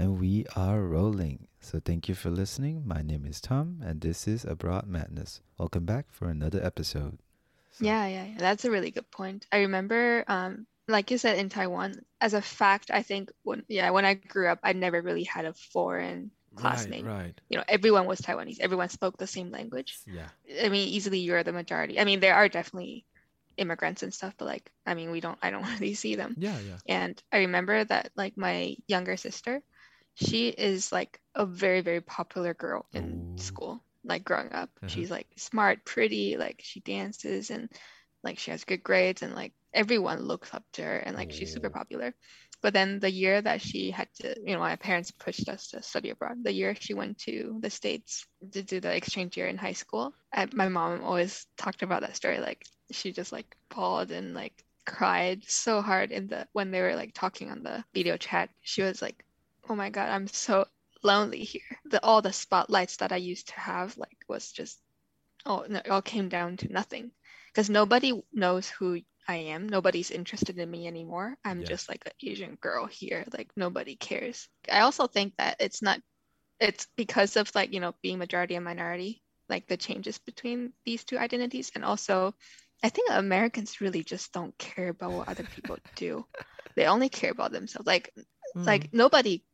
And we are rolling. So thank you for listening. My name is Tom, and this is Abroad Madness. Welcome back for another episode. So. Yeah, yeah, yeah, that's a really good point. I remember, um, like you said, in Taiwan, as a fact, I think when yeah, when I grew up, I never really had a foreign classmate. Right, right. You know, everyone was Taiwanese. Everyone spoke the same language. Yeah. I mean, easily you're the majority. I mean, there are definitely immigrants and stuff, but like, I mean, we don't. I don't really see them. Yeah, yeah. And I remember that like my younger sister, she is like a very very popular girl in Ooh. school. Like growing up, uh-huh. she's like smart, pretty, like she dances and like she has good grades and like everyone looks up to her and like Ooh. she's super popular. But then the year that she had to, you know, my parents pushed us to study abroad. The year she went to the States to do the exchange year in high school, I, my mom always talked about that story. Like she just like bawled and like cried so hard in the when they were like talking on the video chat. She was like, "Oh my god, I'm so lonely here." The all the spotlights that I used to have like was just oh no, all came down to nothing because nobody knows who I am. Nobody's interested in me anymore. I'm yeah. just like an Asian girl here. Like nobody cares. I also think that it's not it's because of like, you know, being majority and minority, like the changes between these two identities. And also I think Americans really just don't care about what other people do. They only care about themselves. Like mm. like nobody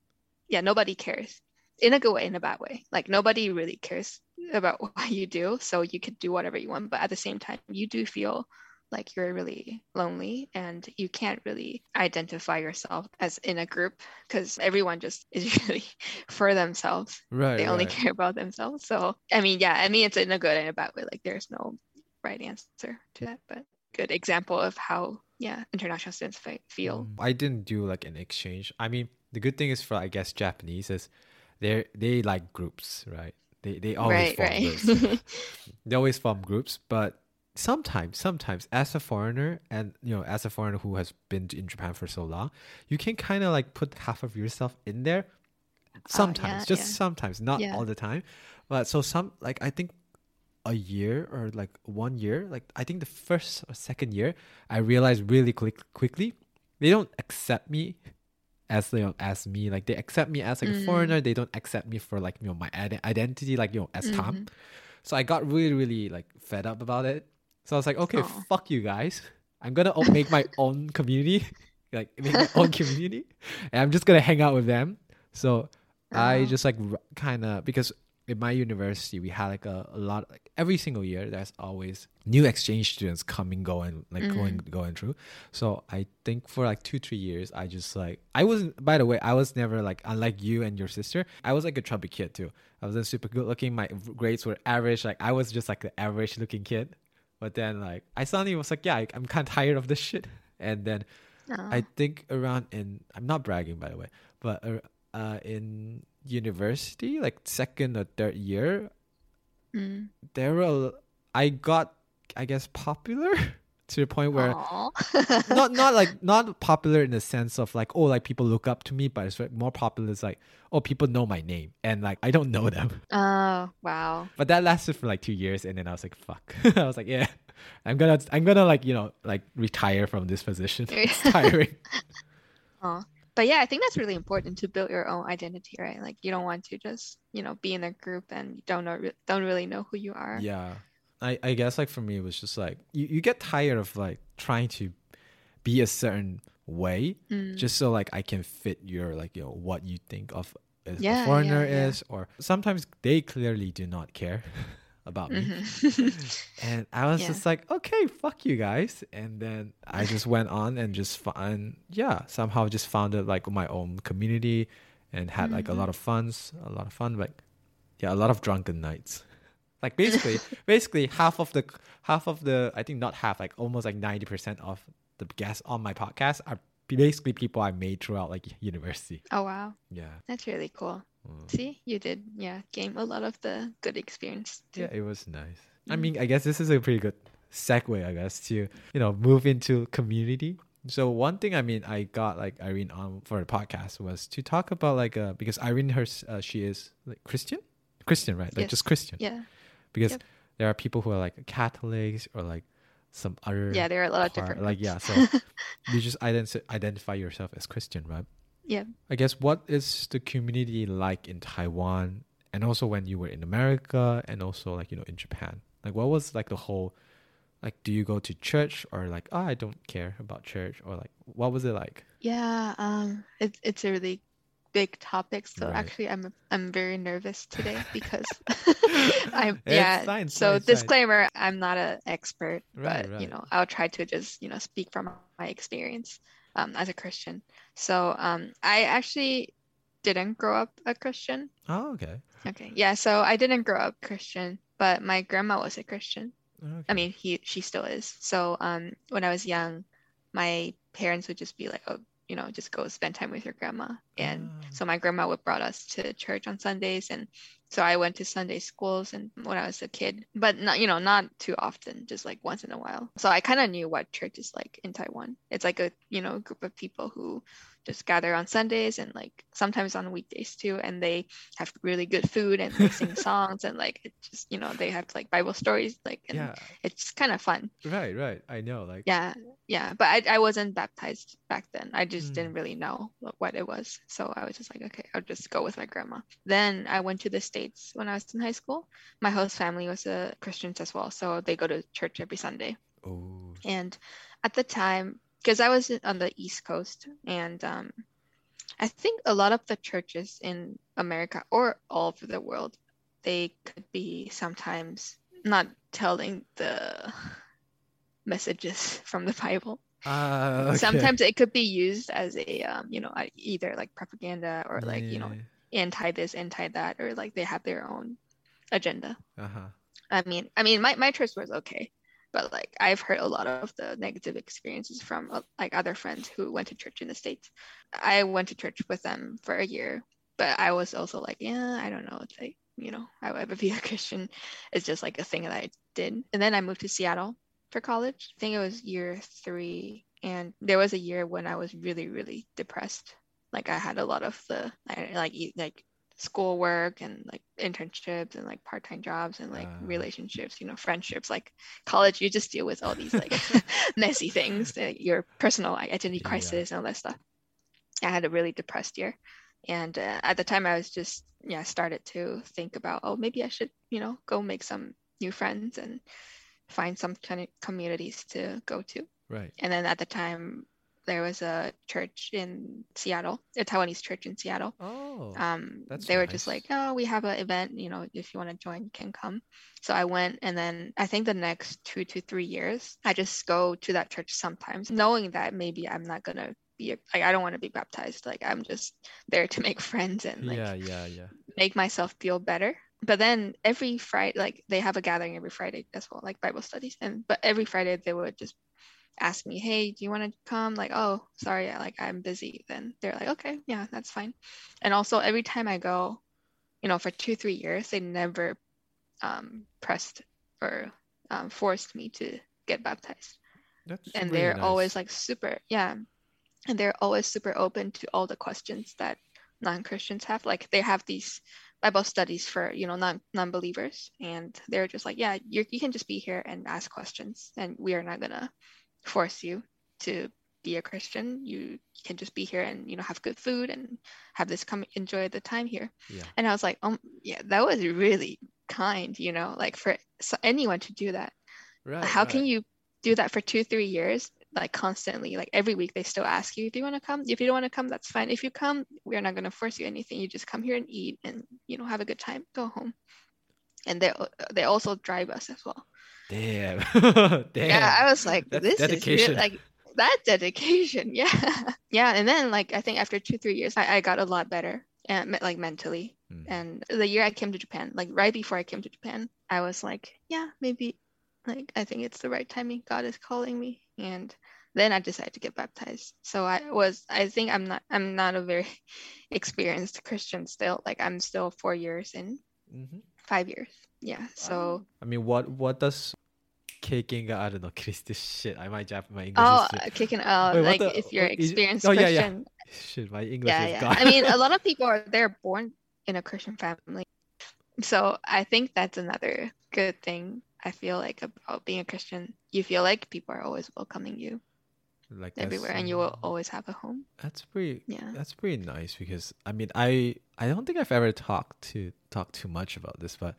yeah, nobody cares. In a good way, in a bad way. Like nobody really cares about what you do. So you could do whatever you want. But at the same time, you do feel like you're really lonely and you can't really identify yourself as in a group because everyone just is really for themselves. Right. They only care about themselves. So, I mean, yeah, I mean, it's in a good and a bad way. Like, there's no right answer to that, but good example of how, yeah, international students feel. Mm, I didn't do like an exchange. I mean, the good thing is for, I guess, Japanese is they they like groups, right? They, they always right, form right. groups. they always form groups, but sometimes sometimes as a foreigner and you know as a foreigner who has been in japan for so long you can kind of like put half of yourself in there sometimes oh, yeah, just yeah. sometimes not Yeah. all the time but so some like i think a year or like one year like i think the first or second year i realized really quick quickly they don't accept me as you know as me like they accept me as like a Mm. foreigner they don't accept me for like you know my ide- identity like you know as tom Mhm. so i got really really like fed up about it so I was like, okay, Aw. fuck you guys. I'm gonna o- make my own community, like make my own community, and I'm just gonna hang out with them. So I just like kind of because in my university we had like a, a lot like every single year there's always new exchange students coming going like going going through so i think for like two three years i just like i wasn't by the way i was never like unlike you and your sister i was like a chubby kid too i wasn't super good looking my grades were average like i was just like the average looking kid but then like I suddenly was like, yeah, I, I'm kind of tired of this shit. And then. I think around in I'm not bragging by the way, but uh, uh in university, like second or third year, Mm. there were I got I guess popular to the point where not not like not popular in the sense of like oh like people look up to me, but it's more popular is like oh people know my name and like I don't know them. oh wow. But that lasted for like two years, and then I was like, "Fuck!" I was like, "Yeah, I'm gonna, I'm gonna like, you know, like retire from this position. It's tiring." Oh. But yeah, I think that's really important to build your own identity, right? Like you don't want to just, you know, be in a group and you don't know don't really know who you are. yeah, I, I guess like for me, it was just like you, you get tired of like trying to be a certain way, Mm. just so like I can fit your like you know what you think of as Yeah, a foreigner yeah, yeah. is, or sometimes they clearly do not care about me. Mhm. And I was Yeah. just like, okay, fuck you guys. And then I just went on and just found, yeah, somehow just founded like my own community and had like a Mm-hmm. lot of funs, a lot of fun, like, yeah, a lot of drunken nights. Like basically, basically half of the, half of the, I think not half, like almost like 90% of the guests on my podcast are basically people I made throughout like university. oh wow. Yeah. That's really cool. Mm. See, you did, yeah, gain a lot of the good experience. Too. Yeah, it was nice. I Mm. mean, I guess this is a pretty good segue, I guess, to you know move into community. So one thing, I mean, I got like Irene on for the podcast was to talk about like uh because Irene her uh, she is like Christian, Christian, right? Like Yes. just Christian. Yeah. Because Yep. there are people who are like Catholics or like some other Yeah, there are a lot of different like yeah. So you just ident- identify yourself as Christian, right? Yeah. I guess what is the community like in Taiwan and also when you were in America and also like you know in Japan? Like what was like the whole like do you go to church or like oh I don't care about church or like what was it like? Yeah, um it's it's a really big topic. So Right. actually I'm I'm very nervous today because I'm It's yeah. fine, so fine. disclaimer, I'm not an expert, Right, but right. you know, I'll try to just, you know, speak from my experience um as a Christian. So um I actually didn't grow up a Christian. Oh okay. Okay. Yeah, so I didn't grow up Christian, but my grandma was a Christian. okay. I mean, he she still is. So um, when I was young, my parents would just be like, "Oh, you know, just go spend time with your grandma." And Ah. so my grandma would brought us to church on Sundays, and so I went to Sunday schools and when I was a kid, but not you know not too often, just like once in a while. So I kind of knew what church is like in Taiwan. It's like a you know group of people who just gather on Sundays and like sometimes on weekdays too, and they have really good food and they sing songs and like it just you know they have like Bible stories like and yeah. it's kind of fun. Right, right. I know like Yeah, yeah. But I, I wasn't baptized back then. I just Mm. didn't really know what it was. So I was just like, okay, I'll just go with my grandma. Then I went to the States when I was in high school. My host family was a Christians as well. So they go to church every Sunday. oh And at the time, because I was on the East Coast, and um, I think a lot of the churches in America or all over the world, they could be sometimes not telling the messages from the Bible. Ah, okay. Sometimes it could be used as a, um, you know, uh, either like propaganda or like, you know, anti this, anti that, or like they have their own agenda. Uh-huh. I mean, I mean, my, my church was okay, but like I've heard a lot of the negative experiences from uh, like other friends who went to church in the states. I went to church with them for a year, but I was also like, yeah, I don't know, it's like you know, I would ever be a Christian. It's just like a thing that I did, and then I moved to Seattle for college. I think it was year three, and there was a year when I was really, really depressed. Like I had a lot of the like like schoolwork and like internships and like part-time jobs and like Ah. relationships you know friendships like college you just deal with all these like messy things uh, your personal identity Yeah. crisis and all that stuff i had a really depressed year and uh, at the time i was just yeah started to think about oh maybe i should you know go make some new friends and find some kind of communities to go to Right. and then at the time there was a church in seattle a taiwanese church in seattle Oh. um that's they were just like oh we have an event you know if you want to join you can come so i went and then i think the next two to three years i just go to that church sometimes knowing that maybe i'm not gonna be like i don't want to be baptized like i'm just there to make friends and like yeah, yeah, yeah. make myself feel better but then every friday like they have a gathering every friday as well like bible studies. And but every friday they would just ask me hey do you want to come? Like oh sorry I- like i'm busy. Then they're like okay yeah that's fine. And also every time i go you know for two three years they never um, pressed or um, forced me to get baptized. That's and really they're nice. always like super yeah and they're always super open to all the questions that non-christians have. Like they have these bible studies for you know non non-believers and they're just like yeah you you can just be here and ask questions and we are not gonna force you to be a christian you can just be here and you know have good food and have this come enjoy the time here Yeah. and i was like um yeah that was really kind you know like for anyone to do that Right. how can you do that for two three years like constantly like every week they still ask you if you want to come if you don't want to come that's fine if you come we're not going to force you anything you just come here and eat and you know have a good time go home and they they also drive us as well Damn. Damn. yeah i was like That's this dedication. is like that dedication yeah yeah and then like i think after two three years i, I got a lot better and like mentally Mm. and the year I came to Japan, like right before I came to Japan, I was like, yeah, maybe like I think it's the right timing. God is calling me. And then I decided to get baptized. So I was I think I'm not I'm not a very experienced Christian still. Like I'm still four years in, Mhm. five years. Yeah. So I mean, what what does kicking I don't know, Christ shit. I might Jap my English. oh is kicking out Wait, like the- if you're what is- experienced oh, yeah, yeah. Christian. shit, my English Yeah, is yeah. gone. I mean a lot of people are they're born in a Christian family. So I think that's another good thing I feel like about being a Christian. You feel like people are always welcoming you. Like everywhere, and you will always have a home. That's pretty. Yeah. That's pretty nice because I mean I I don't think I've ever talked to talked too much about this, but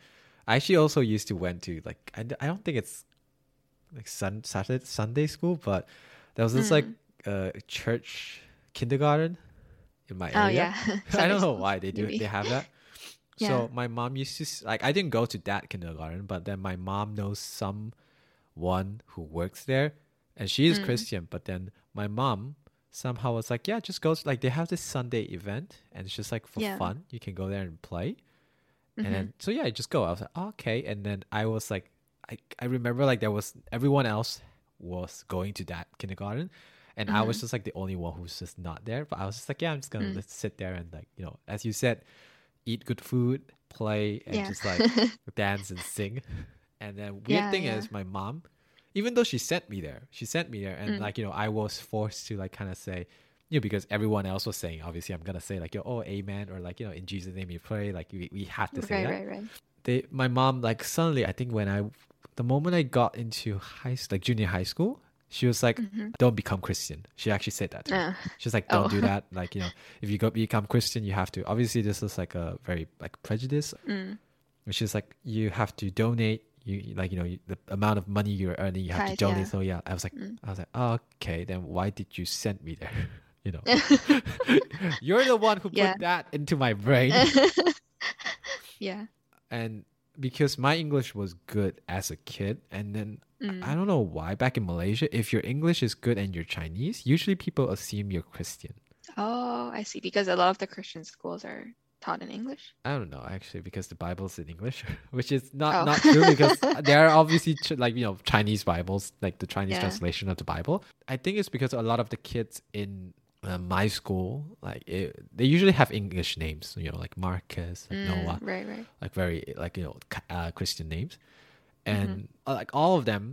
I actually also used to went to like I, I don't think it's like sun Saturday Sunday school, but there was this Mm. like uh church kindergarten in my Oh area. yeah. I don't know why they do maybe. they have that. Yeah. So my mom used to like I didn't go to that kindergarten, but then my mom knows someone who works there, and she is Mm. Christian. But then my mom somehow was like, "Yeah, just go." Like they have this Sunday event, and it's just like for Yeah. fun. You can go there and play, Mhm. and then so yeah, I just go. I was like, oh, "Okay," and then I was like, I I remember like there was everyone else was going to that kindergarten. And I was Mhm. just like the only one who's just not there. But I was just like, yeah, I'm just gonna Mm. sit there and like, you know, as you said, eat good food, play, and yeah. just like dance and sing. And then weird Yeah, thing is my mom, even though she sent me there, she sent me there and Mm. like, you know, I was forced to like kind of say, you know, because everyone else was saying, obviously I'm gonna say like, yo, oh amen, or like, you know, in Jesus' name you pray. Like we, we had to say right, that. right, right. They my mom like suddenly I think when I the moment I got into high like junior high school, she was like, Mhm. Don't become Christian. She actually said that to me. Uh, She's like, don't Oh. do that. Like, you know, if you go become Christian, you have to. Obviously, this is like a very like prejudice. mm, Which is like you have to donate. You like you know you- the amount of money you're earning, you have to donate. yeah. So yeah, I was like, Mm. I was like, oh, okay, then why did you send me there? You know, you're the one who put Yeah. that into my brain, yeah. and because my English was good as a kid, and then Mm. I don't know why back in Malaysia, if your English is good and you're Chinese, usually people assume you're Christian. Oh, I see. Because a lot of the Christian schools are taught in English. I don't know actually because the Bible's in English, which is not Oh. not true because there are obviously ch- like you know Chinese Bibles, like the Chinese Yeah. translation of the Bible. I think it's because a lot of the kids in uh, my school, like it, they usually have English names, you know, like Marcus, like Mm, Noah, Right, right. like very like you know uh, Christian names, Mm-hmm. and uh, like all of them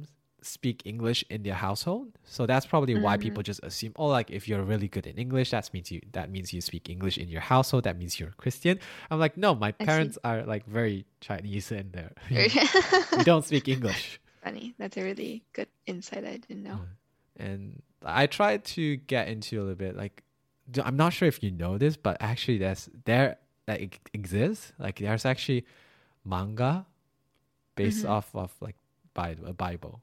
speak English in their household. So that's probably why Mm. people just assume, oh, like if you're really good in English, that means you that means you speak English in your household. That means you're a Christian. I'm like, no, my parents are like very Chinese in there. we don't speak English. Funny. That's a really good insight. I didn't know. and I tried to get into a little bit like I'm not sure if you know this, but actually there's there that exists. Like there's actually manga based Mhm. off of like Bible, a Bible.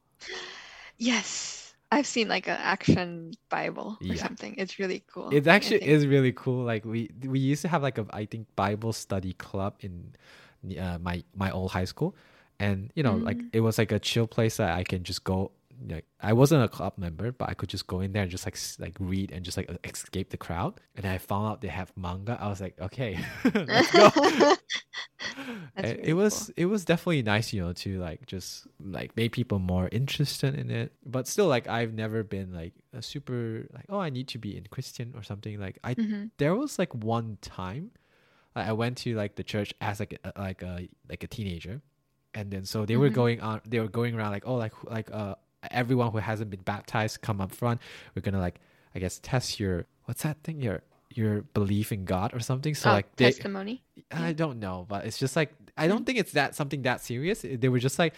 Yes. I've seen like an action Bible or Yeah. something. It's really cool. It actually is really cool. Like we we used to have like a I think Bible study club in uh, my my old high school, and you know like Mm. it was like a chill place that I can just go. Like I wasn't a club member, but I could just go in there and just like like read and just like escape the crowd. And I found out they have manga. I was like, okay, let's go. Really it was it was definitely nice, you know, to like just like make people more interested in it. But still, like I've never been like a super like oh I need to be in Christian or something. Like I Mhm. there was like one time I went to like the church as like a, like a like a teenager, and then so they were Mhm. going on they were going around like oh like like uh everyone who hasn't been baptized come up front. We're gonna like I guess test your what's that thing your your belief in God or something. So oh, like they testimony. I don't know, but it's just like I don't think it's that something that serious. They were just like,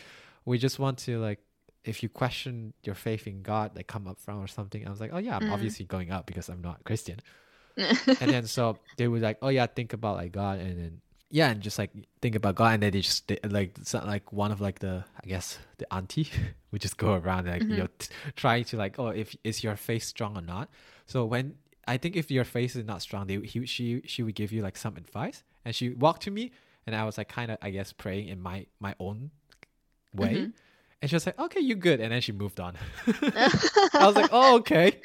we just want to like, if you question your faith in God, like come up front or something. I was like, oh yeah, I'm Mm. obviously going up because I'm not Christian. And then so they were like, oh yeah, think about like God, and then yeah, and just like think about God, and then they just they, like it's not like one of like the I guess the auntie would just go around like you know t- trying to like oh if is your face strong or not. So when I think if your face is not strong, they he, she she would give you like some advice, and she walked to me, and I was like kind of I guess praying in my my own way, Mhm. and she was like okay you good, and then she moved on. I was like oh okay,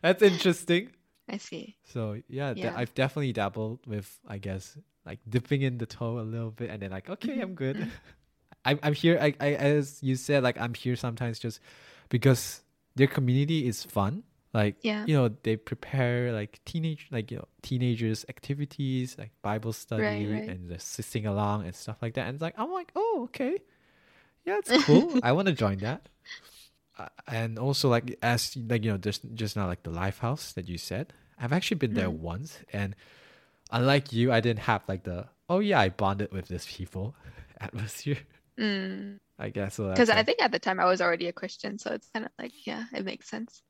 that's interesting. I see. So yeah, th- Yeah. I've definitely dabbled with, I guess, like dipping in the toe a little bit, and then like, okay, I'm good. I'm I'm here. I, I as you said, like I'm here sometimes just because their community is fun. Like Yeah. you know, they prepare like teenage, like you know, teenagers activities like Bible study right. and just sing along and stuff like that. And it's like I'm like, oh okay, yeah, it's cool. I want to join that. Uh, and also like as like you know just just now like the life house that you said i've actually been there Mhm. once and unlike you i didn't have like the oh yeah i bonded with this people atmosphere i guess so Because I think at the time I was already a Christian, so it's kind of like, yeah, it makes sense.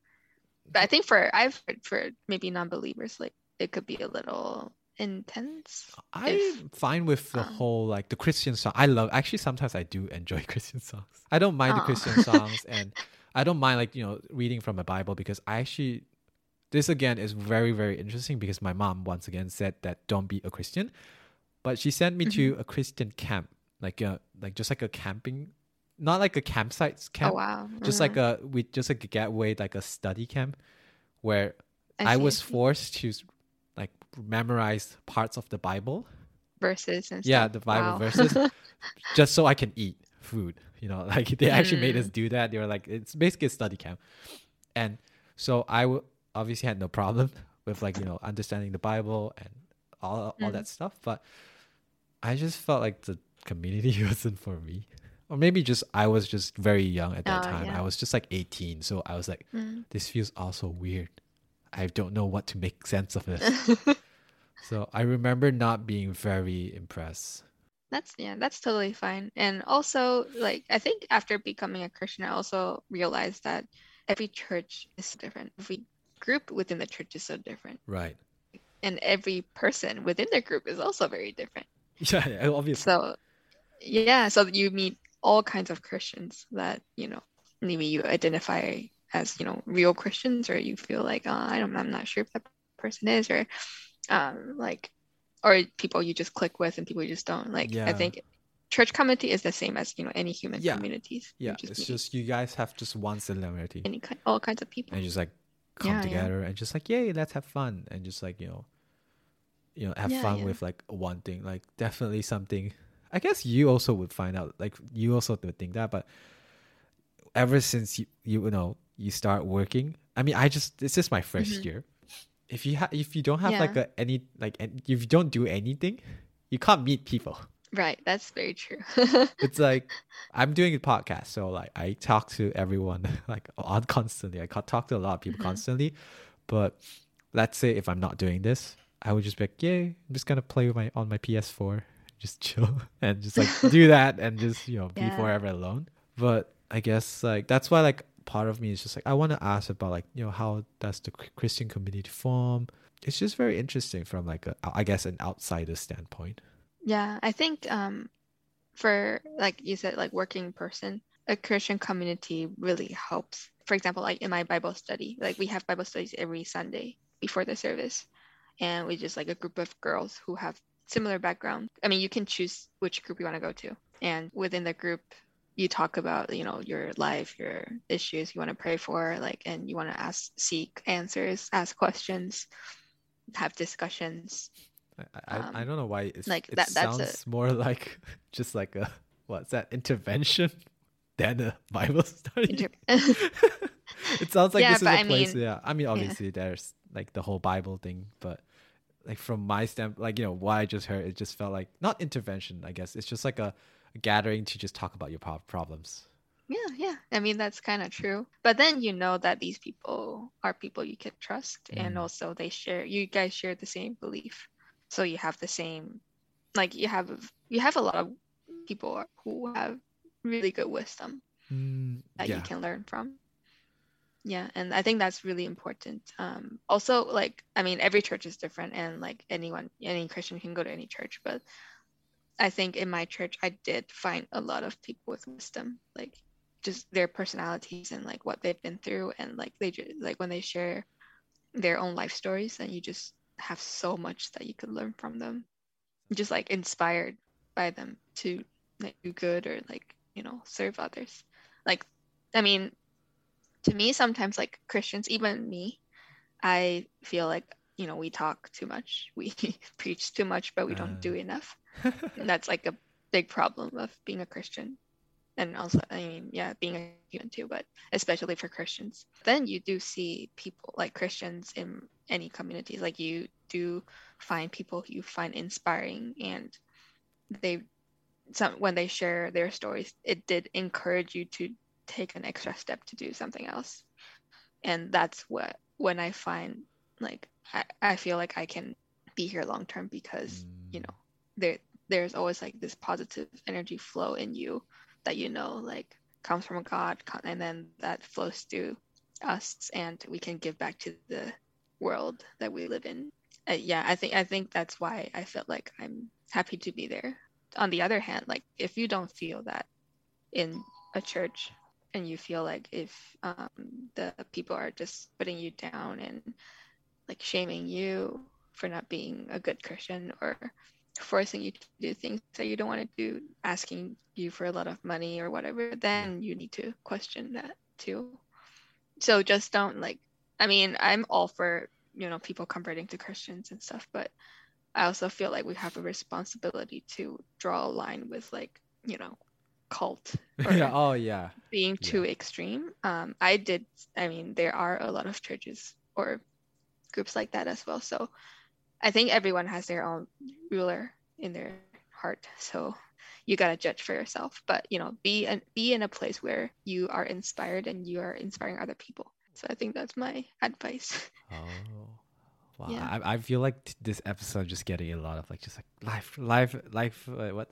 but I think for I've heard for maybe non-believers, like it could be a little intense. I'm fine with the um, whole like the Christian song. I love actually sometimes I do enjoy Christian songs. I don't mind the Christian songs and I don't mind like, you know, reading from a Bible because I actually this again is very, very interesting because my mom once again said that don't be a Christian. But she sent me to Mm-hmm. a Christian camp. Like a like just like a camping not like a campsite camp. oh wow. Just Mhm. like a we just like a getaway, like a study camp where I, see, was forced to like memorize parts of the Bible verses and yeah stuff. the bible Wow. verses just so i can eat food you know like they actually made Mm. us do that they were like it's basically a study camp and so i w- obviously had no problem with like you know understanding the bible and all all Mm. that stuff but i just felt like the community wasn't for me or maybe just i was just very young at that Oh, time yeah. i was just like 18 so i was like Mm. this feels also weird i don't know what to make sense of this so i remember not being very impressed That's yeah, that's totally fine. And also, like I think after becoming a Christian, I also realized that every church is different. Every group within the church is so different, right and every person within the group is also very different. Yeah, yeah, obviously. So, yeah, so you meet all kinds of Christians that you know maybe you identify as you know real Christians, or you feel like oh, I don't, I'm not sure if that person is, or um, like, or people you just click with and people you just don't. Like, I think church community is the same as you know any human Yeah. communities. Yeah, just it's meet just you guys have just one similarity, any kind, all kinds of people. and just like come Yeah, yeah. together and just like yay, let's have fun, and just like you know, you know, have Yeah, fun yeah. with like one thing, like definitely something. I guess you also would find out, like you also would think that, but ever since you you know you start working, I mean, I just this is my 1st Mhm. year. If you have if you don't have like a any like an- if you don't do anything, you can't meet people. Right, that's very true. it's like I'm doing a podcast, so like I talk to everyone like on constantly. I talk to a lot of people Mhm. constantly, but let's say if I'm not doing this, I would just be like, "Yay, I'm just gonna play with my on my PS4, just chill and just like do that and just you know be Yeah. forever alone." But I guess like that's why like part of me is just like I want to ask about like you know how does the Christian community form? It's just very interesting from like a I guess an outsider standpoint. Yeah, I think um for like you said, like working person, a Christian community really helps. For example, like in my Bible study, like we have Bible studies every Sunday before the service, and we just like a group of girls who have similar background. I mean, you can choose which group you want to go to, and within the group, you talk about you know your life, your issues you want to pray for, like, and you want to ask, seek answers, ask questions, have discussions. I, I, I Um, don't know why it's, like it that- that's a- sounds more like just like a what's that intervention than a Bible study. Inter- it sounds like Yeah, this is a I place. mean- yeah, I mean obviously there's like the whole Bible thing, but like from my stand, like you know why I just heard, it just felt like not intervention. I guess it's just like a, a gathering to just talk about your prob- problems. Yeah, yeah. I mean, that's kind of true. But then you know that these people are people you can trust, and Mm. also they share. You guys share the same belief, so you have the same, like you have you have a lot of people who have really good wisdom Mm, that yeah, you can learn from. Yeah, and I think that's really important. Um, also, like, I mean, every church is different, and like anyone, any Christian can go to any church, but I think in my church, I did find a lot of people with wisdom, like just their personalities and like what they've been through, and like they ju- like when they share their own life stories, and you just have so much that you could learn from them, just like inspired by them to like, do good or like you know serve others. Like, I mean, to me, sometimes like Christians, even me, I feel like you know we talk too much, we preach too much, but we don't do Uh. enough. And that's like a big problem of being a Christian. And also, I mean, yeah, being a human too, but especially for Christians. Then you do see people like Christians in any communities. Like you do find people you find inspiring, and they, some when they share their stories, it did encourage you to take an extra step to do something else. And that's what when I find like I, I feel like I can be here long term because you know there there's always like this positive energy flow in you that you know like comes from God and then that flows through us and we can give back to the world that we live in. Uh, yeah, I think I think that's why I felt like I'm happy to be there. On the other hand, like if you don't feel that in a church and you feel like if um, the people are just putting you down and like shaming you for not being a good Christian or forcing you to do things that you don't want to do, asking you for a lot of money or whatever, then you need to question that too. So just don't like, I mean, I'm all for, you know, people converting to Christians and stuff, but I also feel like we have a responsibility to draw a line with like, you know, cult yeah oh yeah being too yeah. extreme um i did i mean there are a lot of churches or groups like that as well so I think everyone has their own ruler in their heart. So you gotta judge for yourself. But you know, be and be in a place where you are inspired and you are inspiring other people. So I think that's my advice. Oh. Wow, yeah. I, I feel like t- this episode just getting a lot of like just like life, life, life, uh, what,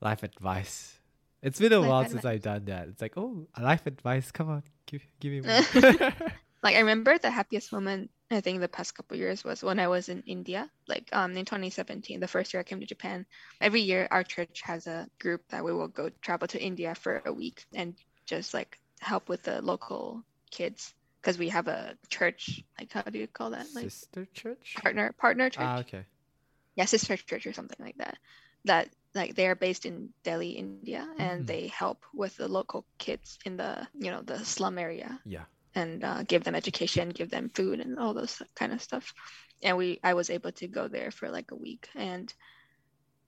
life advice. It's been a life while advice. since I've done that. It's like, oh, life advice. Come on, give give me more. like I remember the happiest moment I think the past couple years was when I was in India, like um in 2017, the first year I came to Japan. Every year our church has a group that we will go travel to India for a week and just like help with the local kids because we have a church like how do you call that? Like sister church? partner partner ah, church. ah okay. Yeah sister church or something like that. That like they are based in Delhi India and mm. they help with the local kids in the you know the slum area. Yeah. And uh, give them education, give them food, and all those kind of stuff. And we, I was able to go there for like a week, and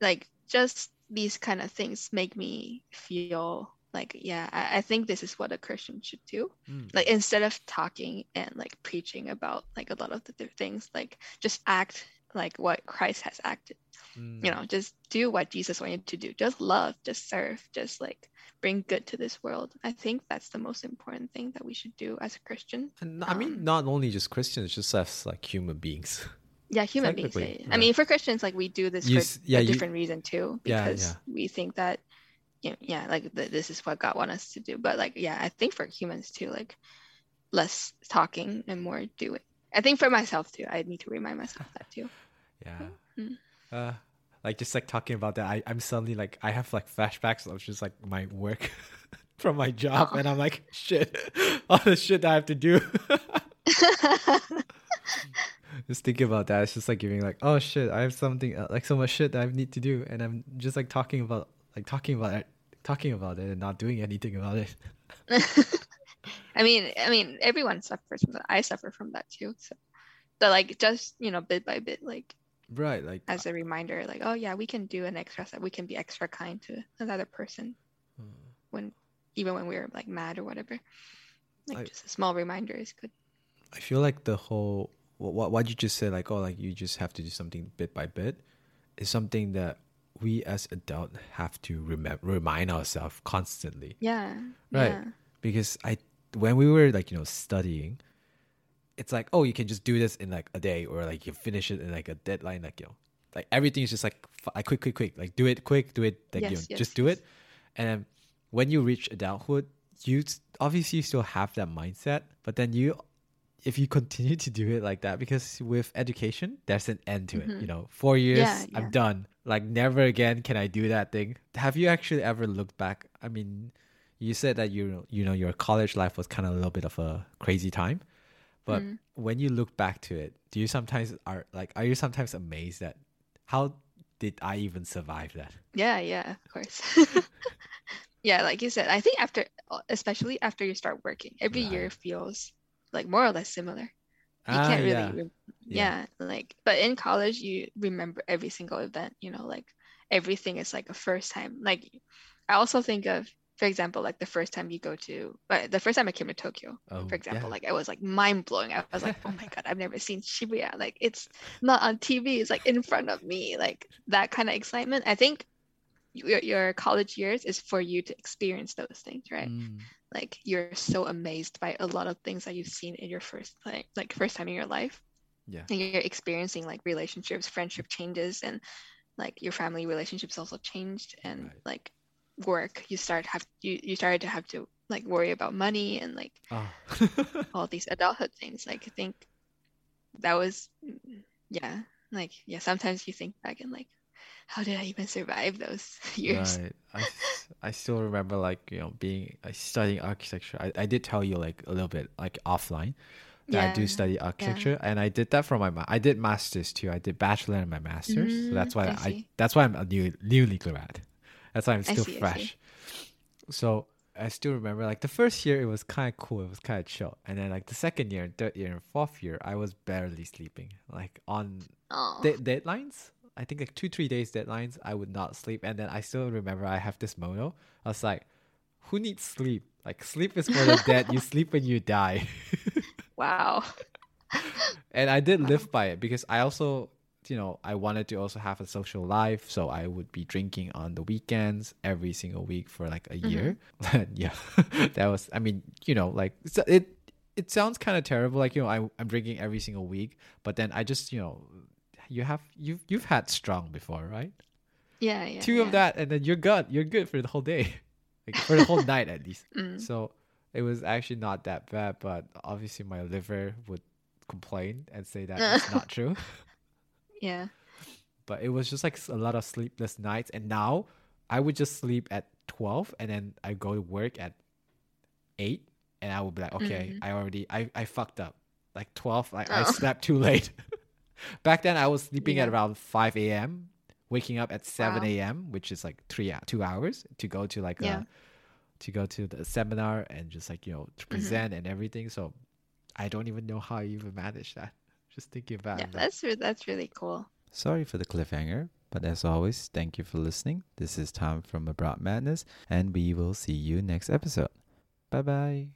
like just these kind of things make me feel like, yeah, I, I think this is what a Christian should do. Mm. Like instead of talking and like preaching about like a lot of the things, like just act like what Christ has acted. Mm. You know, just do what Jesus wanted to do. Just love, just serve, just like bring good to this world. I think that's the most important thing that we should do as a Christian. And I mean, um, not only just Christians, just as like human beings. Yeah, human beings. Yeah. I mean, for Christians, like we do this you, for yeah, a different you, reason too, because we think that, yeah, like the, this is what God wants us to do. But like, yeah, I think for humans too, like less talking and more doing. I think for myself too, I need to remind myself that too. Yeah. Mm-hmm. Uh, like just like talking about that, I, I'm suddenly like I have like flashbacks of just like my work from my job, oh. and I'm like, shit, all the shit I have to do. just thinking about that, it's just like giving like, oh shit, I have something uh, like so much shit that I need to do, and I'm just like talking about like talking about it, talking about it, and not doing anything about it. I mean, I mean, everyone suffers from that. I suffer from that too. So, but like, just you know, bit by bit, like right like as a reminder like oh yeah we can do an extra step we can be extra kind to another person hmm. when even when we're like mad or whatever like I, just a small reminder is good i feel like the whole what what you just said like oh like you just have to do something bit by bit is something that we as adult have to remember remind ourselves constantly yeah right yeah. because i when we were like you know studying it's like oh you can just do this in like a day or like you finish it in like a deadline like you know like everything is just like like quick quick quick like do it quick do it like yes, you know, yes, just do yes. it and when you reach adulthood you obviously still have that mindset but then you if you continue to do it like that because with education there's an end to mm-hmm. it you know four years yeah, yeah. i'm done like never again can i do that thing have you actually ever looked back i mean you said that you you know your college life was kind of a little bit of a crazy time but mm. when you look back to it, do you sometimes are like are you sometimes amazed that how did I even survive that? Yeah, yeah, of course. yeah, like you said, I think after especially after you start working, every right. year feels like more or less similar. You ah, can't really yeah. Re- yeah. yeah, like but in college you remember every single event, you know, like everything is like a first time. Like I also think of for example, like the first time you go to, the first time I came to Tokyo, oh, for example, yeah. like it was like mind blowing. I was like, oh my god, I've never seen Shibuya. Like it's not on TV. It's like in front of me. Like that kind of excitement. I think your, your college years is for you to experience those things, right? Mm. Like you're so amazed by a lot of things that you've seen in your first like like first time in your life. Yeah. And you're experiencing like relationships, friendship changes, and like your family relationships also changed, and right. like work you start have you, you started to have to like worry about money and like Oh. all these adulthood things. Like I think that was mm, yeah, like yeah, sometimes you think back and like how did I even survive those years? Right. I, I still remember like, you know, being I studying architecture. I, I did tell you like a little bit like offline that I do study architecture and I did that for my ma- I did masters too. I did bachelor and my masters. so that's Mm, why I I, see. that's why I'm a new newly grad. That's why I'm still see, I fresh. So I still remember like the first year it was kind of cool. It was kind of chill. And then like the second year, and third year, and fourth year, I was barely sleeping. Like on de- deadlines i think like two three days deadlines i would not sleep. And then i still remember i have this mono. i was like who needs sleep? Like sleep is for the dead. You sleep when you die. Wow. and i did live by it because i also you know i wanted to also have a social life. So i would be drinking on the weekends every single week for like a year. Mm-hmm. Yeah. That was i mean you know like it it sounds kind of terrible. Like you know I, i'm drinking every single week but then i just you know you have you've you've had strong before right Yeah, yeah. two yeah. of that and then you're good you're good for the whole day like for the whole night at least Mm. so it was actually not that bad but obviously my liver would complain and say that it's not true Yeah. but it was just like a lot of sleepless nights and now i would just sleep at 12 and then i go to work at 8 and i would be like okay Mhm. i already i, I fucked up like 12 like i Oh. slept too late back then i was sleeping at around 5 a.m waking up at 7 Wow. a.m which is like three hou- two hours to go to like Yeah. a to go to the seminar and just like you know to Mm-hmm. present and everything so i don't even know how i even managed that just thinking about Yeah, it now. that's re- that's really cool. Sorry for the cliffhanger, but as always, thank you for listening. This is Tom from Abroad Madness, and we will see you next episode. Bye bye.